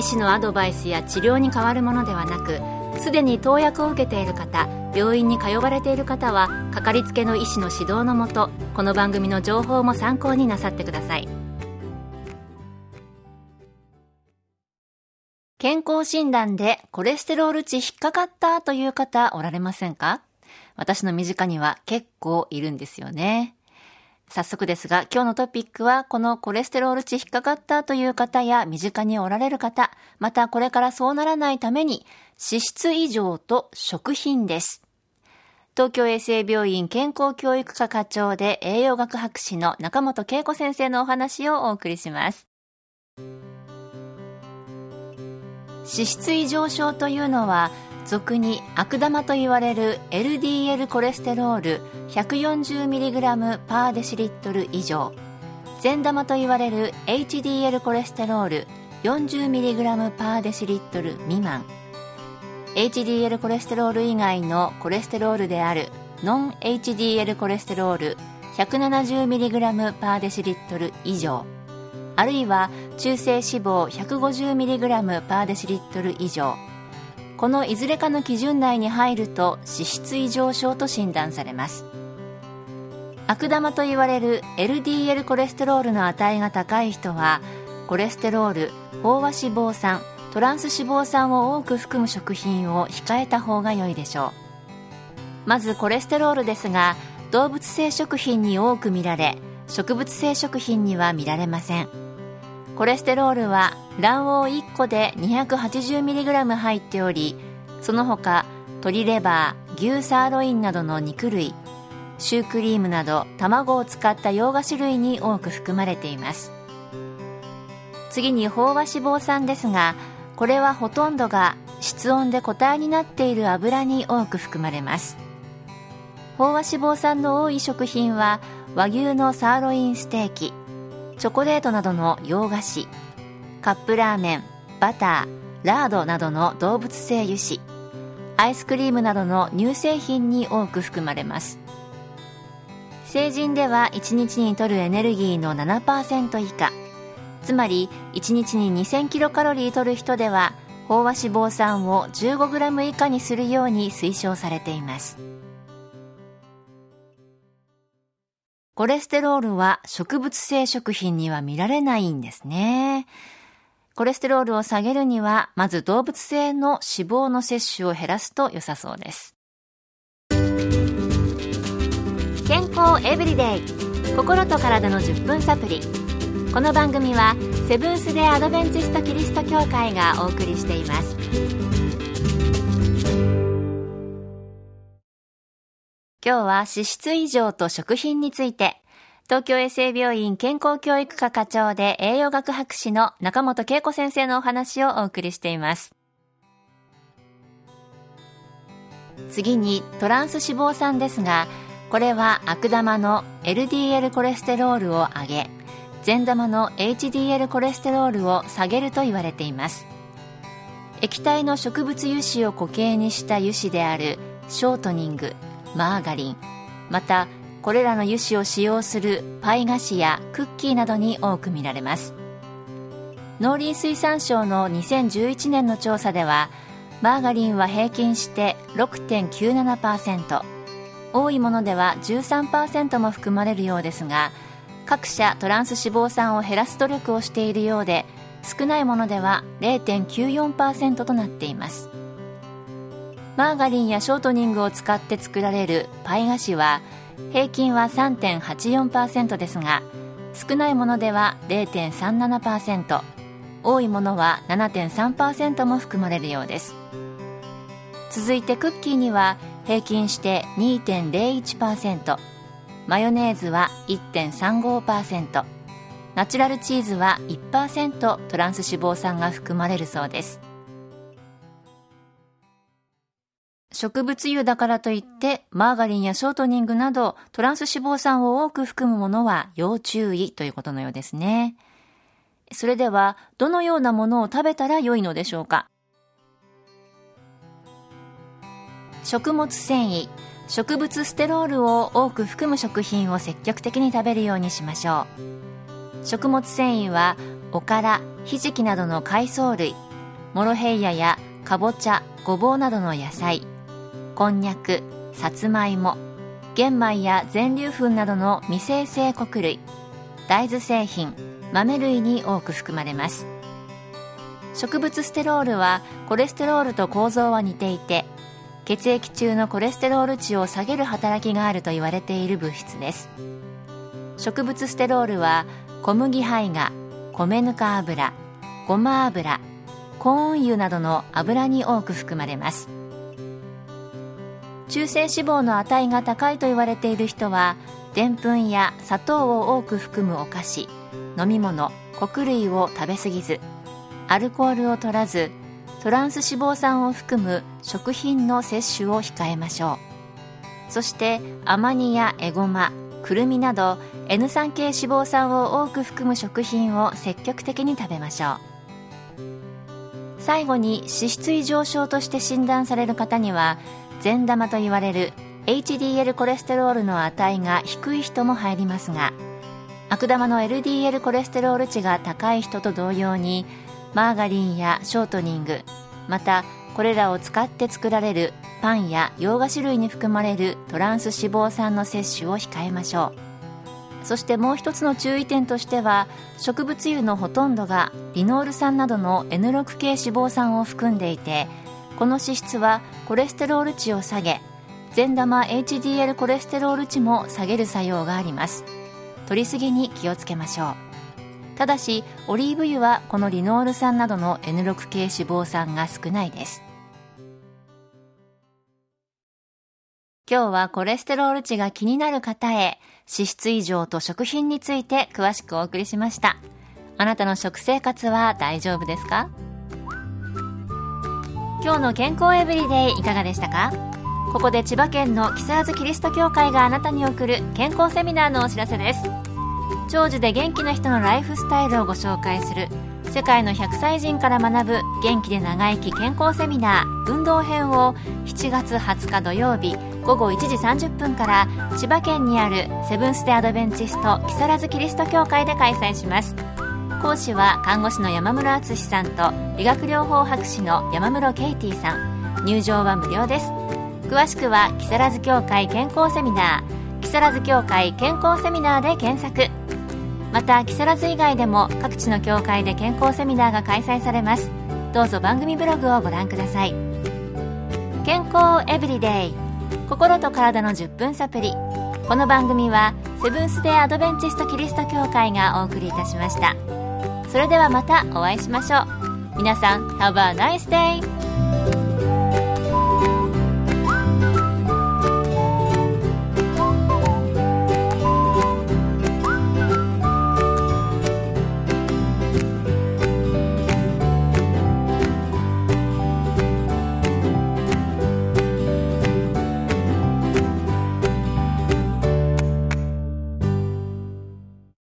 医師のアドバイスや治療に変わるものではなくすでに投薬を受けている方病院に通われている方はかかりつけの医師の指導のもとこの番組の情報も参考になさってください健康診断でコレステロール値引っかかったという方おられませんか？私の身近には結構いるんですよね。早速ですが、今日のトピックは、このコレステロール値引っかかったという方や、身近におられる方、またこれからそうならないために、脂質異常と食品です。東京衛生病院健康教育科課長で栄養学博士の中本恵子先生のお話をお送りします。脂質異常症というのは、俗に悪玉と言われる LDL コレステロール 140mg パーデシリットル以上。善玉と言われる HDL コレステロール 40mg パーデシリットル未満。HDL コレステロール以外のコレステロールであるノン HDL コレステロール 170mg パーデシリットル以上。あるいは中性脂肪 150mg パーデシリットル以上。このいずれかの基準内に入ると脂質異常症と診断されます。悪玉と言われる LDL コレステロールの値が高い人はコレステロール飽和脂肪酸トランス脂肪酸を多く含む食品を控えた方が良いでしょう。まずコレステロールですが動物性食品に多く見られ植物性食品には見られません。コレステロールは卵黄1個で 280mg 入っておりその他鶏レバー牛サーロインなどの肉類シュークリームなど卵を使った洋菓子類に多く含まれています。次に飽和脂肪酸ですがこれはほとんどが室温で固体になっている油に多く含まれます。飽和脂肪酸の多い食品は和牛のサーロインステーキチョコレートなどの洋菓子カップラーメンバターラードなどの動物性油脂アイスクリームなどの乳製品に多く含まれます。成人では1日に摂るエネルギーの7%以下。つまり1日に2000キロカロリー摂る人では飽和脂肪酸を 15g 以下にするように推奨されています。コレステロールは植物性食品には見られないんですね。コレステロールを下げるには、まず動物性の脂肪の摂取を減らすと良さそうです。健康エブリデイ心と体の10分サプリこの番組はセブンス・デ・アドベンチスト・キリスト教会がお送りしています今日は脂質異常と食品について、東京衛生病院健康教育科課長で栄養学博士の中本恵子先生のお話をお送りしています。次にトランス脂肪酸ですが、これは悪玉の LDL コレステロールを上げ、善玉の HDL コレステロールを下げると言われています。液体の植物油脂を固形にした油脂であるショートニング、マーガリン。またこれらの油脂を使用するパイ菓子やクッキーなどに多く見られます。農林水産省の2011年の調査ではマーガリンは平均して6.97%多いものでは13%も含まれるようですが各社トランス脂肪酸を減らす努力をしているようで少ないものでは0.94%となっています。マーガリンやショートニングを使って作られるパイ菓子は平均は3.84%ですが少ないものでは0.37%多いものは7.3%も含まれるようです。続いてクッキーには平均して2.01%マヨネーズは1.35%ナチュラルチーズは1%トランス脂肪酸が含まれるそうです。植物油だからといってマーガリンやショートニングなどトランス脂肪酸を多く含むものは要注意ということのようですね。それではどのようなものを食べたら良いのでしょうか？食物繊維植物ステロールを多く含む食品を積極的に食べるようにしましょう食物繊維はおからひじきなどの海藻類モロヘイヤやかぼちゃごぼうなどの野菜こんにゃくさつまいも玄米や全粒粉などの未生成穀類大豆製品豆類に多く含まれます。植物ステロールはコレステロールと構造は似ていて血液中のコレステロール値を下げる働きがあると言われている物質です。植物ステロールは小麦胚芽米ぬか油ごま油コーン油などの油に多く含まれます。中性脂肪の値が高いと言われている人はでんぷんや砂糖を多く含むお菓子飲み物穀類を食べ過ぎずアルコールを取らずトランス脂肪酸を含む食品の摂取を控えましょう。そしてアマニやエゴマくるみなど N3 系脂肪酸を多く含む食品を積極的に食べましょう。最後に脂質異常症として診断される方には善玉と言われる HDL コレステロールの値が低い人も入りますが悪玉の LDL コレステロール値が高い人と同様にマーガリンやショートニングまたこれらを使って作られるパンや洋菓子類に含まれるトランス脂肪酸の摂取を控えましょう。そしてもう一つの注意点としては植物油のほとんどがリノール酸などの N6 系脂肪酸を含んでいてこの脂質はコレステロール値を下げ善玉 HDL コレステロール値も下げる作用があります。取りすぎに気をつけましょう。ただしオリーブ油はこのリノール酸などの N6 系脂肪酸が少ないです。今日はコレステロール値が気になる方へ脂質異常と食品について詳しくお送りしました。あなたの食生活は大丈夫ですか？今日の健康エブリデイいかがでしたか？ここで千葉県の木更津キリスト教会があなたに送る健康セミナーのお知らせです。長寿で元気な人のライフスタイルをご紹介する世界の100歳人から学ぶ元気で長生き健康セミナー運動編を7月20日土曜日午後1時30分から千葉県にあるセブンス・デ・アドベンチスト木更津キリスト教会で開催します。講師は看護師の山室敦さんと理学療法博士の山室ケイティさん。入場は無料です。詳しくは木更津協会健康セミナー木更津協会健康セミナーで検索。また木更津以外でも各地の教会で健康セミナーが開催されます。どうぞ番組ブログをご覧ください。健康エブリデイ心と体の10分サプリこの番組はセブンス・デ・アドベンチスト・キリスト教会がお送りいたしました。それではまたお会いしましょう皆さん Have a nice day!